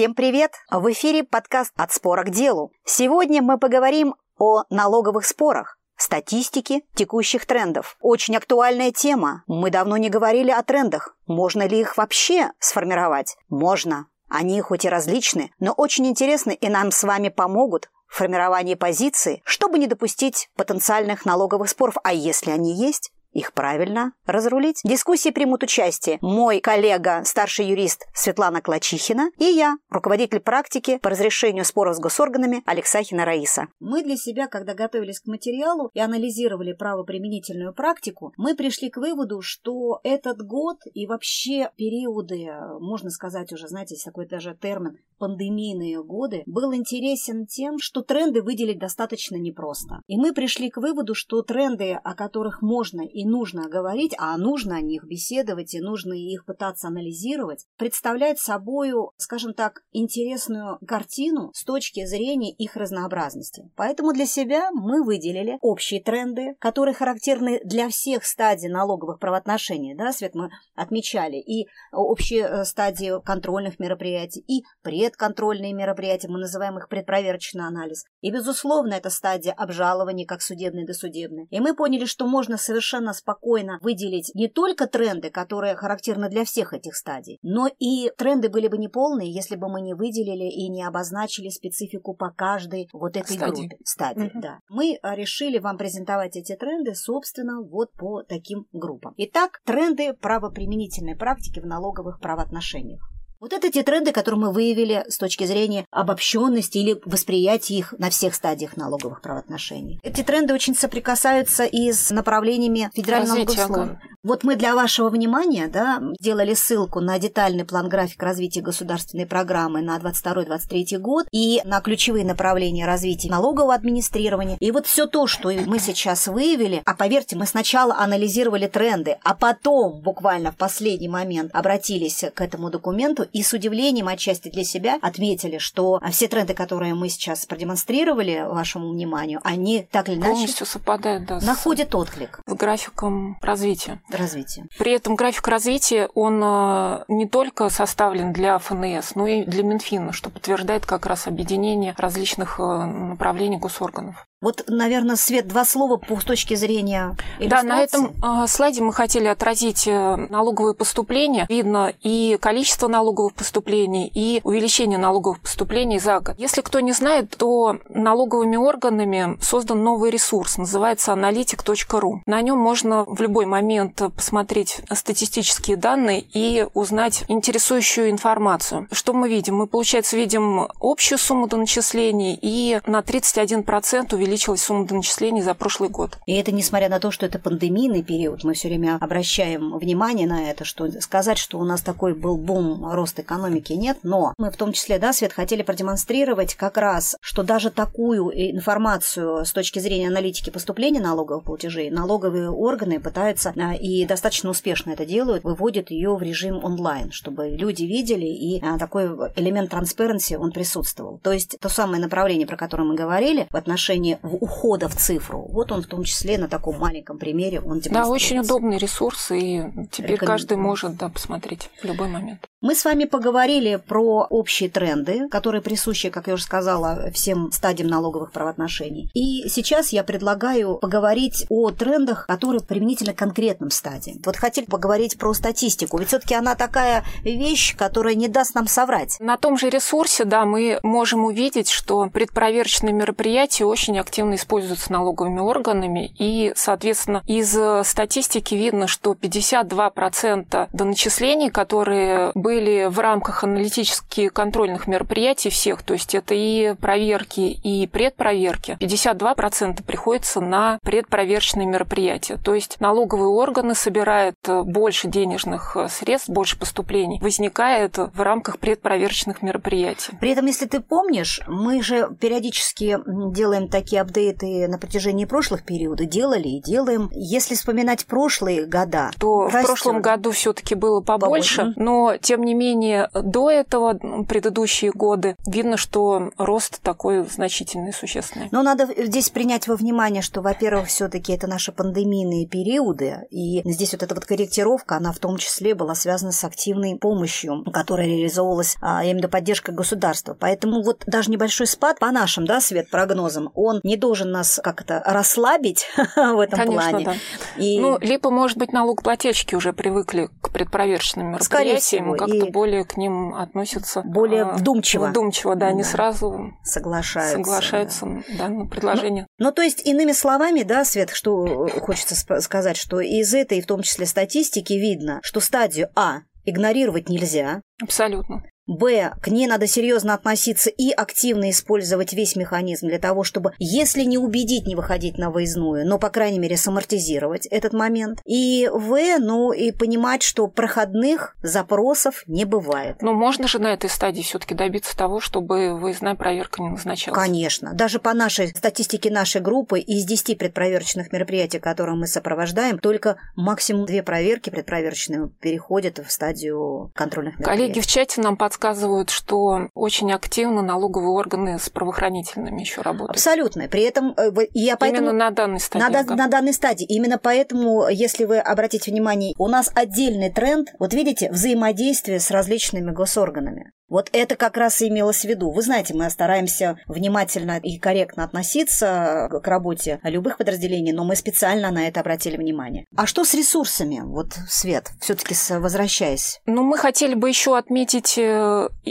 Всем привет! В эфире подкаст «От спора к делу». Сегодня мы поговорим о налоговых спорах, статистике текущих трендов. Очень актуальная тема. Мы давно не говорили о трендах. Можно ли их вообще сформировать? Можно. Они хоть и различны, но очень интересны и нам с вами помогут в формировании позиции, чтобы не допустить потенциальных налоговых споров. А если они есть, их правильно разрулить. В дискуссии примут участие мой коллега, старший юрист Светлана Клачихина и я, руководитель практики по разрешению споров с госорганами Алексахина Раиса. Мы для себя, когда готовились к материалу и анализировали правоприменительную практику, мы пришли к выводу, что этот год и вообще периоды, можно сказать уже, знаете, есть такой даже термин, пандемийные годы, был интересен тем, что тренды выделить достаточно непросто. И мы пришли к выводу, что тренды, о которых можно и нужно говорить, а нужно о них беседовать и нужно их пытаться анализировать, представляет собою, скажем так, интересную картину с точки зрения их разнообразности. Поэтому для себя мы выделили общие тренды, которые характерны для всех стадий налоговых правоотношений. Да, Свет, мы отмечали и общие э, стадии контрольных мероприятий, и предконтрольные мероприятия, мы называем их предпроверочный анализ. И, безусловно, это стадия обжалования как судебной досудебной. И мы поняли, что можно совершенно совершенно спокойно выделить не только тренды, которые характерны для всех этих стадий, но и тренды были бы неполные, если бы мы не выделили и не обозначили специфику по каждой вот этой стадии. группе. Стадии, угу. да. Мы а, решили вам презентовать эти тренды, собственно, вот по таким группам. Итак, тренды правоприменительной практики в налоговых правоотношениях. Вот это те тренды, которые мы выявили с точки зрения обобщенности или восприятия их на всех стадиях налоговых правоотношений. Эти тренды очень соприкасаются и с направлениями федерального налогословия. Вот мы для вашего внимания да, делали ссылку на детальный план график развития государственной программы на 22-23 год и на ключевые направления развития налогового администрирования. И вот все то, что мы сейчас выявили, а поверьте, мы сначала анализировали тренды, а потом буквально в последний момент обратились к этому документу и с удивлением отчасти для себя отметили, что все тренды, которые мы сейчас продемонстрировали вашему вниманию, они так или иначе полностью совпадают да, находят отклик с графиком развития развития. При этом график развития, он э, не только составлен для ФНС, но и для Минфина, что подтверждает как раз объединение различных э, направлений госорганов. Вот, наверное, Свет, два слова по с точки зрения Да, на этом э, слайде мы хотели отразить э, налоговые поступления. Видно и количество налоговых поступлений, и увеличение налоговых поступлений за год. Если кто не знает, то налоговыми органами создан новый ресурс, называется analytic.ru. На нем можно в любой момент посмотреть статистические данные и узнать интересующую информацию. Что мы видим? Мы, получается, видим общую сумму доначислений и на 31% увеличение увеличилась сумма доначислений за прошлый год. И это несмотря на то, что это пандемийный период, мы все время обращаем внимание на это, что сказать, что у нас такой был бум рост экономики нет, но мы в том числе, да, Свет, хотели продемонстрировать как раз, что даже такую информацию с точки зрения аналитики поступления налоговых платежей налоговые органы пытаются а, и достаточно успешно это делают, выводят ее в режим онлайн, чтобы люди видели и а, такой элемент транспаренции он присутствовал. То есть то самое направление, про которое мы говорили в отношении ухода в цифру. Вот он в том числе на таком маленьком примере он Да, очень удобный ресурс, и теперь каждый может да, посмотреть в любой момент. Мы с вами поговорили про общие тренды, которые присущи, как я уже сказала, всем стадиям налоговых правоотношений. И сейчас я предлагаю поговорить о трендах, которые применительно к конкретным стадиям. Вот хотели поговорить про статистику, ведь все-таки она такая вещь, которая не даст нам соврать. На том же ресурсе, да, мы можем увидеть, что предпроверочные мероприятия очень активно используются налоговыми органами, и, соответственно, из статистики видно, что 52% доначислений, которые были были в рамках аналитических контрольных мероприятий всех, то есть это и проверки, и предпроверки, 52% приходится на предпроверочные мероприятия. То есть налоговые органы собирают больше денежных средств, больше поступлений, возникает в рамках предпроверочных мероприятий. При этом, если ты помнишь, мы же периодически делаем такие апдейты на протяжении прошлых периодов, делали и делаем. Если вспоминать прошлые года, то растет. в прошлом году все-таки было побольше, побольше, но тем тем не менее, до этого, предыдущие годы, видно, что рост такой значительный, существенный. Но надо здесь принять во внимание, что, во-первых, все таки это наши пандемийные периоды, и здесь вот эта вот корректировка, она в том числе была связана с активной помощью, которая реализовывалась, а, именно поддержкой государства. Поэтому вот даже небольшой спад по нашим, да, Свет, прогнозам, он не должен нас как-то расслабить в этом Конечно, плане. Да. И... Ну, либо, может быть, налогоплательщики уже привыкли к предпроверочным мероприятиям, как-то более к ним относятся. Более а, вдумчиво. Вдумчиво, да, да. не сразу соглашаются, соглашаются да. Да, на предложение. Ну, ну, то есть, иными словами, да, Свет, что хочется сказать, что из этой, в том числе статистики, видно, что стадию А игнорировать нельзя. Абсолютно. Б. К ней надо серьезно относиться и активно использовать весь механизм для того, чтобы, если не убедить не выходить на выездную, но, по крайней мере, самортизировать этот момент. И В. Ну, и понимать, что проходных запросов не бывает. Но можно же на этой стадии все таки добиться того, чтобы выездная проверка не назначалась? Конечно. Даже по нашей статистике нашей группы из 10 предпроверочных мероприятий, которые мы сопровождаем, только максимум две проверки предпроверочные переходят в стадию контрольных мероприятий. Коллеги в чате нам подсказывают, подсказывают, что очень активно налоговые органы с правоохранительными еще работают. Абсолютно. При этом э, я поэтому... Именно на данной стадии. На, да. на данной стадии. Именно поэтому, если вы обратите внимание, у нас отдельный тренд, вот видите, взаимодействие с различными госорганами. Вот это как раз и имелось в виду. Вы знаете, мы стараемся внимательно и корректно относиться к работе любых подразделений, но мы специально на это обратили внимание. А что с ресурсами? Вот, Свет, все-таки возвращаясь. Ну, мы хотели бы еще отметить э,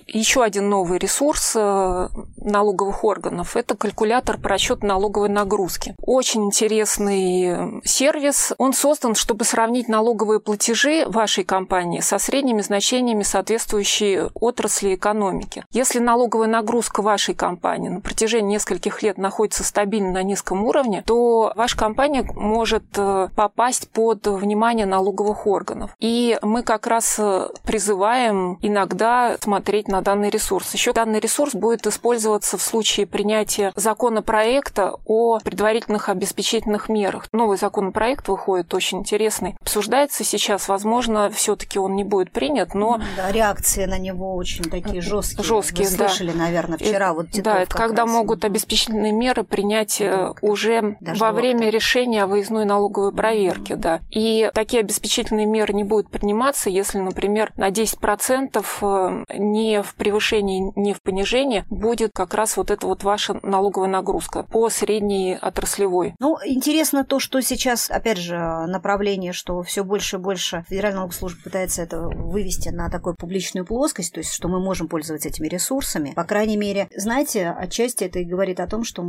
еще один новый ресурс э, налоговых органов. Это калькулятор по расчету налоговой нагрузки. Очень интересный сервис. Он создан, чтобы сравнить налоговые платежи вашей компании со средними значениями соответствующей отрасли экономики. Если налоговая нагрузка вашей компании на протяжении нескольких лет находится стабильно на низком уровне, то ваша компания может э, попасть под внимание налоговых органов. И мы как раз э, призываем иногда смотреть на данный ресурс. Еще данный ресурс будет использоваться в случае принятия законопроекта о предварительных обеспечительных мерах. Новый законопроект выходит очень интересный. Обсуждается сейчас, возможно, все-таки он не будет принят, но... Да, реакции на него очень такие жесткие. Жесткие, Вы слышали, да. наверное, вчера вот Титов Да, это когда раз. могут обеспечительные меры принять. Э, уже Даже во время вот решения о выездной налоговой проверке, mm-hmm. да. И такие обеспечительные меры не будут приниматься, если, например, на 10% э, не в превышении, не в понижении будет как раз вот эта вот ваша налоговая нагрузка по средней отраслевой. Ну, интересно то, что сейчас, опять же, направление, что все больше и больше Федеральная налогослужба пытается это вывести на такую публичную плоскость, то есть что мы можем пользоваться этими ресурсами. По крайней мере, знаете, отчасти это и говорит о том, что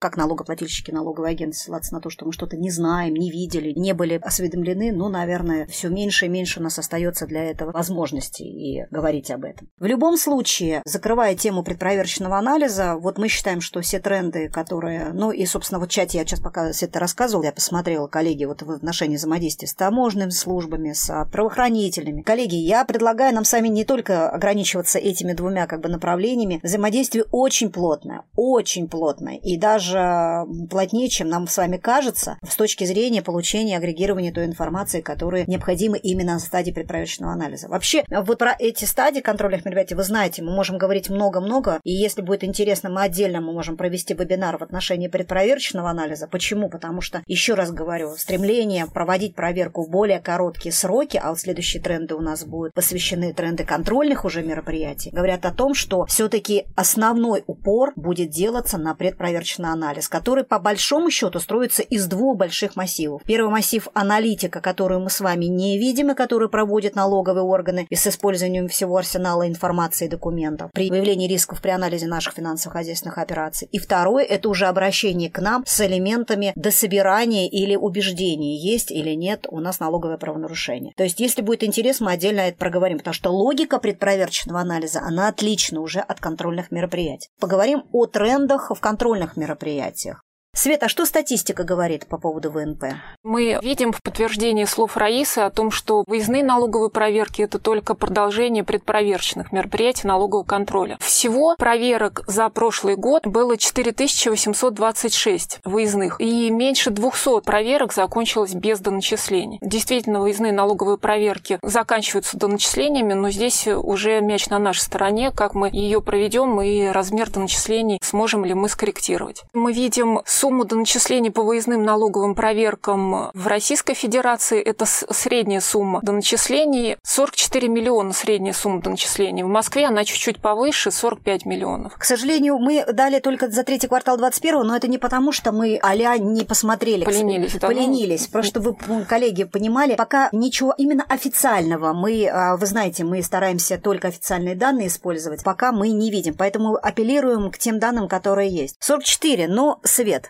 как налогоплательщики, налоговые агенты ссылаться на то, что мы что-то не знаем, не видели, не были осведомлены, ну, наверное, все меньше и меньше у нас остается для этого возможности и говорить об этом. В любом случае, закрывая тему предпроверочного анализа, вот мы считаем, что все тренды, которые, ну и, собственно, вот в чате я сейчас пока все это рассказывала, я посмотрела, коллеги, вот в отношении взаимодействия с таможенными службами, с правоохранителями. Коллеги, я предлагаю нам сами не только ограничиваться этими двумя как бы направлениями. Взаимодействие очень плотное, очень плотное. И даже плотнее, чем нам с вами кажется, с точки зрения получения агрегирования той информации, которая необходима именно на стадии предпроверочного анализа. Вообще, вот про эти стадии контрольных мероприятий вы знаете, мы можем говорить много-много, и если будет интересно, мы отдельно мы можем провести вебинар в отношении предпроверочного анализа. Почему? Потому что, еще раз говорю, стремление проводить проверку в более короткие сроки, а вот следующие тренды у нас будут посвящены тренды контрольных уже мероприятий, говорят о том, что все-таки основной упор будет делаться на предпроверочный анализ, который по большому счету строится из двух больших массивов. Первый массив – аналитика, которую мы с вами не видим и которую проводят налоговые органы и с использованием всего арсенала информации и документов при выявлении рисков при анализе наших финансово-хозяйственных операций. И второе – это уже обращение к нам с элементами дособирания или убеждения, есть или нет у нас налоговое правонарушение. То есть, если будет интерес, мы отдельно это проговорим, потому что логика предпроверочного анализа, она отлична уже от контрольных мероприятий. Поговорим о трендах в контрольных мероприятиях. Света, а что статистика говорит по поводу ВНП? Мы видим в подтверждении слов Раисы о том, что выездные налоговые проверки – это только продолжение предпроверочных мероприятий налогового контроля. Всего проверок за прошлый год было 4826 выездных, и меньше 200 проверок закончилось без доначислений. Действительно, выездные налоговые проверки заканчиваются доначислениями, но здесь уже мяч на нашей стороне, как мы ее проведем и размер доначислений сможем ли мы скорректировать. Мы видим сумму доначислений по выездным налоговым проверкам в Российской Федерации. Это средняя сумма доначислений. 44 миллиона средняя сумма доначислений. В Москве она чуть-чуть повыше, 45 миллионов. К сожалению, мы дали только за третий квартал 21 но это не потому, что мы а не посмотрели. Поленились. Да, Поленились. Ну... Просто вы, коллеги, понимали, пока ничего именно официального мы, а, вы знаете, мы стараемся только официальные данные использовать, пока мы не видим. Поэтому апеллируем к тем данным, которые есть. 44, но свет.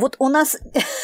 Вот у нас,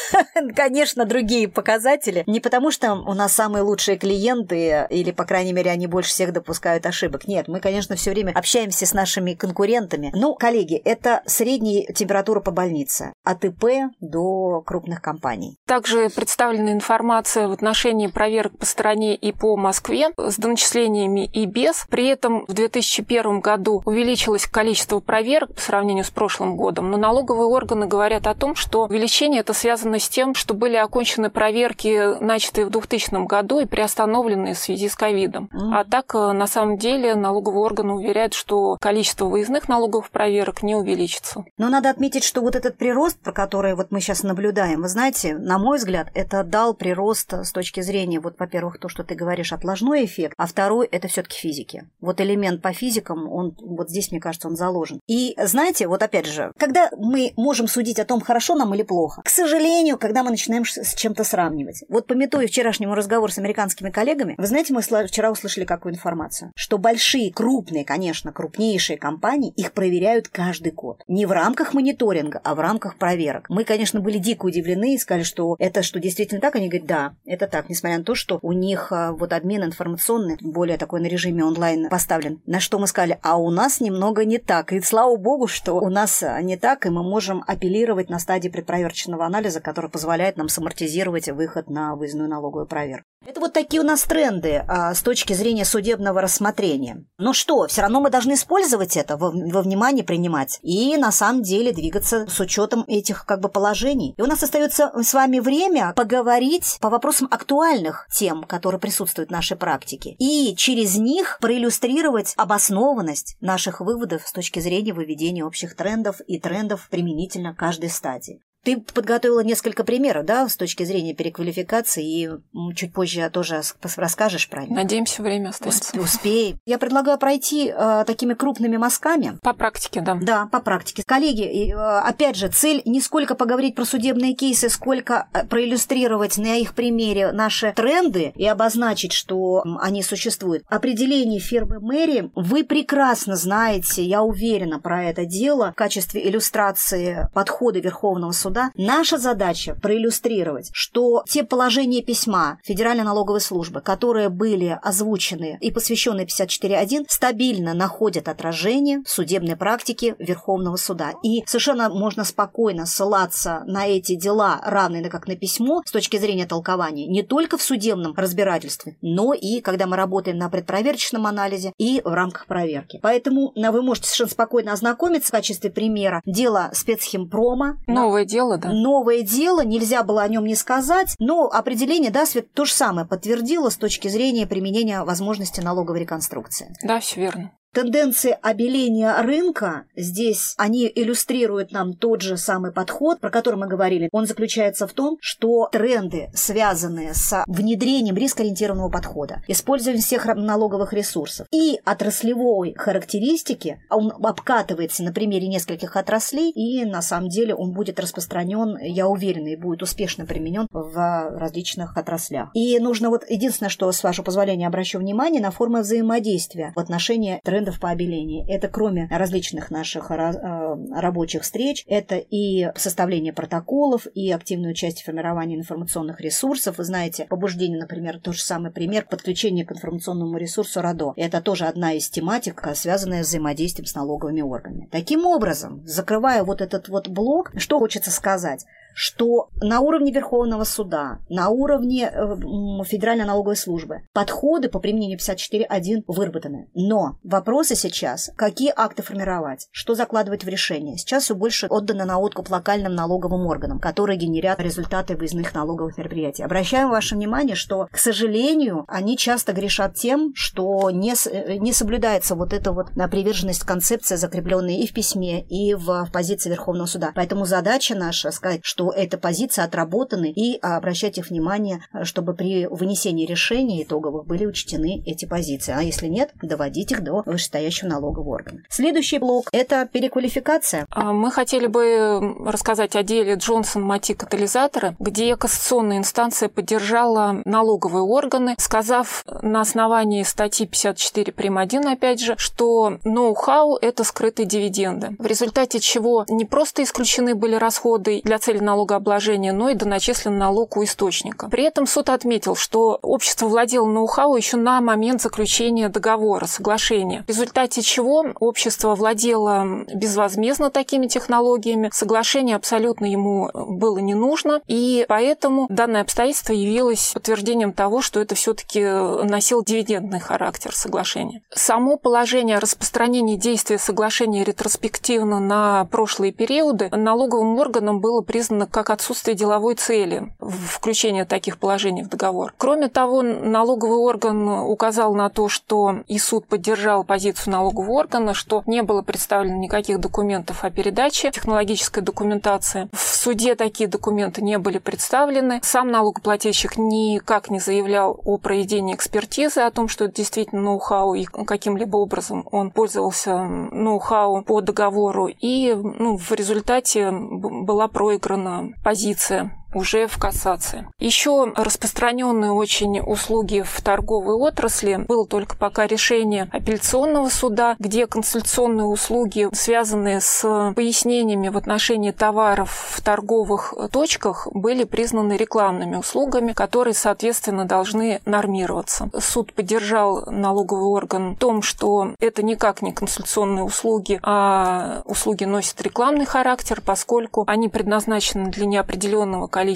конечно, другие показатели. Не потому, что у нас самые лучшие клиенты, или, по крайней мере, они больше всех допускают ошибок. Нет, мы, конечно, все время общаемся с нашими конкурентами. Ну, коллеги, это средняя температура по больнице. От ИП до крупных компаний. Также представлена информация в отношении проверок по стране и по Москве с доначислениями и без. При этом в 2001 году увеличилось количество проверок по сравнению с прошлым годом, но налоговые органы говорят о том, что увеличение это связано с тем, что были окончены проверки, начатые в 2000 году и приостановленные в связи с ковидом. Mm. А так, э, на самом деле, налоговые органы уверяют, что количество выездных налоговых проверок не увеличится. Но надо отметить, что вот этот прирост, про который вот мы сейчас наблюдаем, вы знаете, на мой взгляд, это дал прирост с точки зрения, вот, во-первых, то, что ты говоришь, отложной эффект, а второй – это все таки физики. Вот элемент по физикам, он вот здесь, мне кажется, он заложен. И знаете, вот опять же, когда мы можем судить о том, хорошо нам или плохо, к сожалению, когда мы начинаем с чем-то сравнивать. Вот пометуя вчерашнему разговор с американскими коллегами, вы знаете, мы вчера услышали какую информацию? Что большие, крупные, конечно, крупнейшие компании, их проверяют каждый год. Не в рамках мониторинга, а в рамках проверок. Мы, конечно, были дико удивлены и сказали, что это что, действительно так? Они говорят, да, это так, несмотря на то, что у них а, вот обмен информационный, более такой на режиме онлайн поставлен. На что мы сказали, а у нас немного не так. И слава богу, что у нас а, не так, и мы можем апеллировать на стадии предпроверочного анализа, который позволяет нам самортизировать выход на выездную налоговую проверку. Это вот такие у нас тренды а, с точки зрения судебного рассмотрения. Но что, все равно мы должны использовать это, во, во внимание принимать и на самом деле двигаться с учетом этих как бы положений. И у нас остается с вами время поговорить по вопросам актуальных тем, которые присутствуют в нашей практике, и через них проиллюстрировать обоснованность наших выводов с точки зрения выведения общих трендов и трендов применительно к каждой стадии. Ты подготовила несколько примеров, да, с точки зрения переквалификации, и чуть позже тоже расскажешь про них. Надеемся, время остается. Успеем. Я предлагаю пройти э, такими крупными мазками. По практике, да. Да, по практике. Коллеги, э, опять же, цель не сколько поговорить про судебные кейсы, сколько э, проиллюстрировать на их примере наши тренды и обозначить, что они существуют. Определение фирмы Мэри вы прекрасно знаете, я уверена, про это дело в качестве иллюстрации подхода Верховного суда суда, наша задача проиллюстрировать, что те положения письма Федеральной налоговой службы, которые были озвучены и посвящены 54.1, стабильно находят отражение в судебной практике Верховного суда. И совершенно можно спокойно ссылаться на эти дела, равные как на письмо, с точки зрения толкования, не только в судебном разбирательстве, но и когда мы работаем на предпроверочном анализе и в рамках проверки. Поэтому вы можете совершенно спокойно ознакомиться в качестве примера дело спецхимпрома. Новое дело дело, да? Новое дело, нельзя было о нем не сказать, но определение, да, Свет то же самое подтвердило с точки зрения применения возможности налоговой реконструкции. Да, все верно. Тенденции обеления рынка здесь, они иллюстрируют нам тот же самый подход, про который мы говорили. Он заключается в том, что тренды, связанные с внедрением рискоориентированного подхода, использованием всех налоговых ресурсов и отраслевой характеристики, он обкатывается на примере нескольких отраслей, и на самом деле он будет распространен, я уверена, и будет успешно применен в различных отраслях. И нужно вот единственное, что, с вашего позволения, обращу внимание на формы взаимодействия в отношении трендов трендов по обелению. Это кроме различных наших э, рабочих встреч, это и составление протоколов, и активное участие в формировании информационных ресурсов. Вы знаете, побуждение, например, тот же самый пример подключения к информационному ресурсу РАДО. Это тоже одна из тематик, связанная с взаимодействием с налоговыми органами. Таким образом, закрывая вот этот вот блок, что хочется сказать? Что на уровне Верховного суда, на уровне э, Федеральной налоговой службы подходы по применению 54.1 выработаны. Но вопросы сейчас, какие акты формировать, что закладывать в решение. Сейчас все больше отдано на откуп локальным налоговым органам, которые генерят результаты выездных налоговых мероприятий. Обращаем ваше внимание, что, к сожалению, они часто грешат тем, что не, э, не соблюдается вот эта вот приверженность концепции, закрепленная и в письме, и в позиции Верховного суда. Поэтому задача наша сказать, что эта позиция отработаны и обращать их внимание, чтобы при вынесении решений итоговых были учтены эти позиции. А если нет, доводить их до вышестоящего налогового органа. Следующий блок – это переквалификация. А мы хотели бы рассказать о деле Джонсон Мати катализаторы, где кассационная инстанция поддержала налоговые органы, сказав на основании статьи 54 прим. 1, опять же, что ноу-хау – это скрытые дивиденды, в результате чего не просто исключены были расходы для цели налогообложения, но и доначислен налог у источника. При этом суд отметил, что общество владело ноу-хау еще на момент заключения договора, соглашения, в результате чего общество владело безвозмездно такими технологиями, соглашение абсолютно ему было не нужно, и поэтому данное обстоятельство явилось подтверждением того, что это все-таки носил дивидендный характер соглашения. Само положение о распространении действия соглашения ретроспективно на прошлые периоды налоговым органам было признано как отсутствие деловой цели включения таких положений в договор. Кроме того, налоговый орган указал на то, что и суд поддержал позицию налогового органа, что не было представлено никаких документов о передаче технологической документации. В суде такие документы не были представлены. Сам налогоплательщик никак не заявлял о проведении экспертизы, о том, что это действительно ноу-хау и каким-либо образом он пользовался ноу-хау по договору. И ну, в результате была проиграна позиция уже в кассации. Еще распространенные очень услуги в торговой отрасли было только пока решение апелляционного суда, где консультационные услуги, связанные с пояснениями в отношении товаров в торговых точках, были признаны рекламными услугами, которые, соответственно, должны нормироваться. Суд поддержал налоговый орган в том, что это никак не консультационные услуги, а услуги носят рекламный характер, поскольку они предназначены для неопределенного количества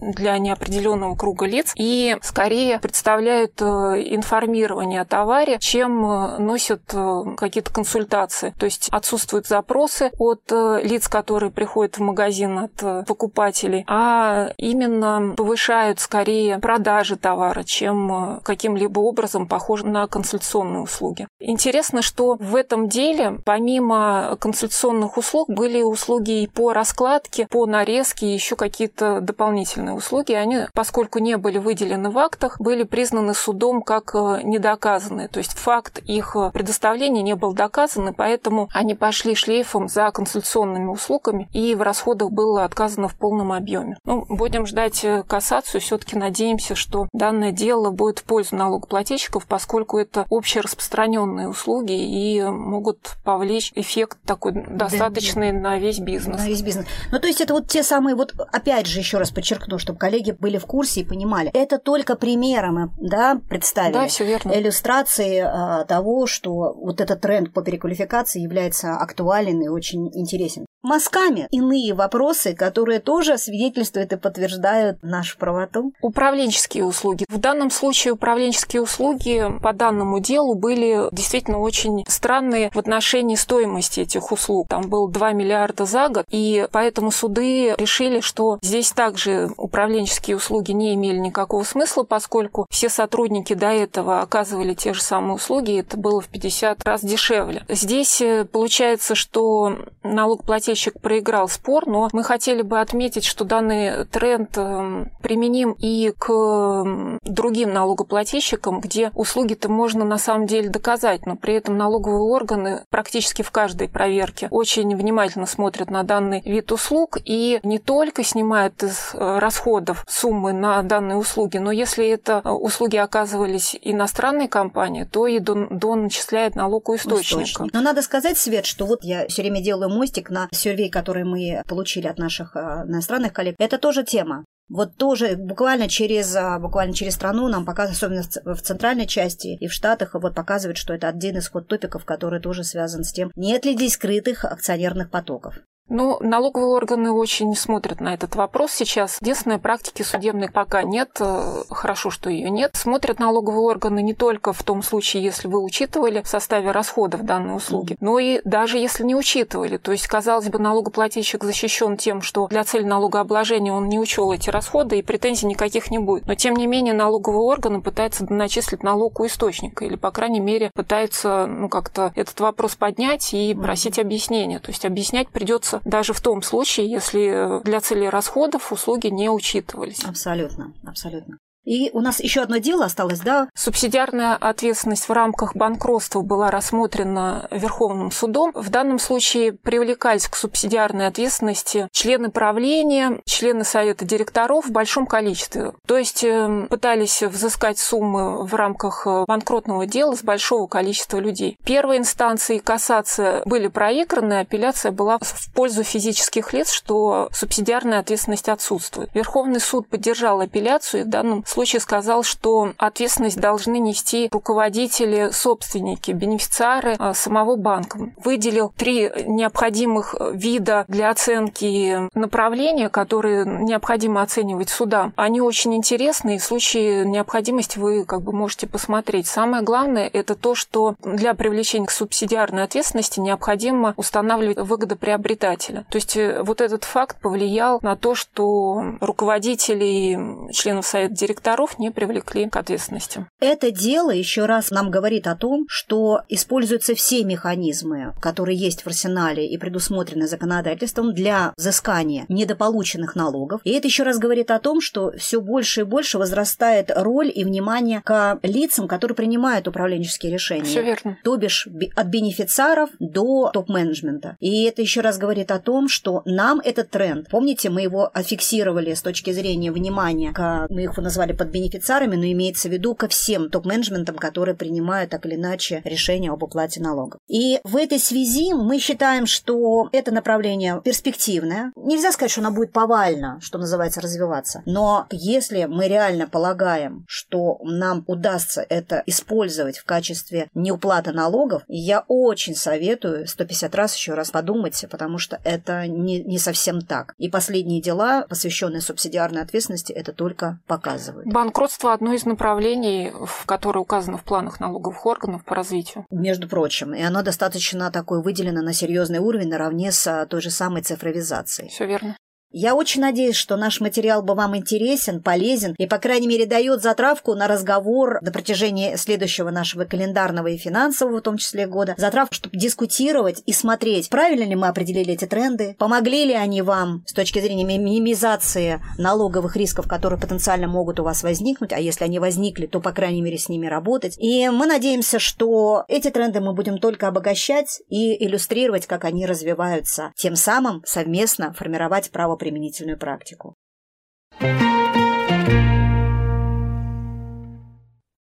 для неопределенного круга лиц и скорее представляют э, информирование о товаре, чем э, носят э, какие-то консультации. То есть отсутствуют запросы от лиц, которые приходят в магазин от покупателей, а именно повышают скорее продажи товара, чем каким-либо образом похожи на консультационные услуги. Интересно, что в этом деле помимо консультационных услуг были услуги и по раскладке, по нарезке, еще какие-то дополнительные услуги, они, поскольку не были выделены в актах, были признаны судом как э, недоказанные. То есть факт их э, предоставления не был доказан, и поэтому они пошли шлейфом за консультационными услугами, и в расходах было отказано в полном объеме. Ну, будем ждать э, кассацию, все-таки надеемся, что данное дело будет в пользу налогоплательщиков, поскольку это общераспространенные услуги и могут повлечь эффект такой достаточный да, на весь бизнес. На весь бизнес. Ну, то есть это вот те самые, вот опять же, еще раз подчеркну, чтобы коллеги были в курсе и понимали. Это только примеры мы да, представили. Да, все верно. Иллюстрации а, того, что вот этот тренд по переквалификации является актуален и очень интересен мазками иные вопросы, которые тоже свидетельствуют и подтверждают нашу правоту. Управленческие услуги. В данном случае управленческие услуги по данному делу были действительно очень странные в отношении стоимости этих услуг. Там был 2 миллиарда за год, и поэтому суды решили, что здесь также управленческие услуги не имели никакого смысла, поскольку все сотрудники до этого оказывали те же самые услуги, и это было в 50 раз дешевле. Здесь э, получается, что налогоплательщик заказчик проиграл спор, но мы хотели бы отметить, что данный тренд эм, применим и к эм, другим налогоплательщикам, где услуги-то можно на самом деле доказать, но при этом налоговые органы практически в каждой проверке очень внимательно смотрят на данный вид услуг и не только снимают из э, расходов суммы на данные услуги, но если это э, услуги оказывались иностранной компании, то и доначисляет налог у источника. Источник. Но надо сказать, Свет, что вот я все время делаю мостик на сюрвей, который мы получили от наших э, иностранных коллег, это тоже тема. Вот тоже буквально через, а, буквально через страну нам показывают, особенно в центральной части и в Штатах, вот показывают, что это один из ход-топиков, который тоже связан с тем, нет ли здесь скрытых акционерных потоков. Ну, налоговые органы очень смотрят на этот вопрос сейчас. Единственной практики судебной пока нет. Э, хорошо, что ее нет. Смотрят налоговые органы не только в том случае, если вы учитывали в составе расходов данной услуги, но и даже если не учитывали. То есть, казалось бы, налогоплательщик защищен тем, что для цели налогообложения он не учел эти расходы, и претензий никаких не будет. Но, тем не менее, налоговые органы пытаются начислить налог у источника, или, по крайней мере, пытаются ну, как-то этот вопрос поднять и просить объяснения. То есть, объяснять придется обойдется даже в том случае, если для целей расходов услуги не учитывались. Абсолютно, абсолютно. И у нас еще одно дело осталось, да? Субсидиарная ответственность в рамках банкротства была рассмотрена Верховным судом. В данном случае привлекались к субсидиарной ответственности члены правления, члены совета директоров в большом количестве. То есть э, пытались взыскать суммы в рамках э, банкротного дела с большого количества людей. Первые инстанции кассация были проиграны, апелляция была в пользу физических лиц, что субсидиарная ответственность отсутствует. Верховный суд поддержал апелляцию и в данном случае сказал, что ответственность должны нести руководители, собственники, бенефициары а, самого банка. Выделил три необходимых вида для оценки направления, которые необходимо оценивать судам. Они очень интересны, и в случае необходимости вы как бы можете посмотреть. Самое главное – это то, что для привлечения к субсидиарной ответственности необходимо устанавливать выгодоприобретателя. То есть э, вот этот факт повлиял на то, что руководители, членов совета директоров директоров не привлекли к ответственности. Это дело еще раз нам говорит о том, что используются все механизмы, которые есть в арсенале и предусмотрены законодательством для взыскания недополученных налогов. И это еще раз говорит о том, что все больше и больше возрастает роль и внимание к лицам, которые принимают управленческие решения. Все верно. То бишь от бенефициаров до топ-менеджмента. И это еще раз говорит о том, что нам этот тренд, помните, мы его аффиксировали с точки зрения внимания, к, мы их назвали под бенефициарами, но имеется в виду ко всем топ-менеджментам, которые принимают так или иначе решения об уплате налогов. И в этой связи мы считаем, что это направление перспективное. Нельзя сказать, что оно будет повально, что называется, развиваться. Но если мы реально полагаем, что нам удастся это использовать в качестве неуплаты налогов, я очень советую 150 раз еще раз подумать, потому что это не, не совсем так. И последние дела, посвященные субсидиарной ответственности, это только показывают. Банкротство – одно из направлений, в которое указано в планах налоговых органов по развитию. Между прочим. И оно достаточно такое выделено на серьезный уровень наравне с той же самой цифровизацией. Все верно. Я очень надеюсь, что наш материал был вам интересен, полезен и, по крайней мере, дает затравку на разговор на протяжении следующего нашего календарного и финансового, в том числе, года. Затравку, чтобы дискутировать и смотреть, правильно ли мы определили эти тренды, помогли ли они вам с точки зрения минимизации налоговых рисков, которые потенциально могут у вас возникнуть, а если они возникли, то, по крайней мере, с ними работать. И мы надеемся, что эти тренды мы будем только обогащать и иллюстрировать, как они развиваются, тем самым совместно формировать право применительную практику.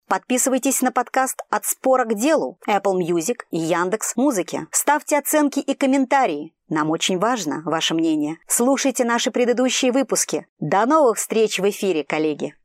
Подписывайтесь на подкаст «От спора к делу» Apple Music и Яндекс Музыки. Ставьте оценки и комментарии. Нам очень важно ваше мнение. Слушайте наши предыдущие выпуски. До новых встреч в эфире, коллеги!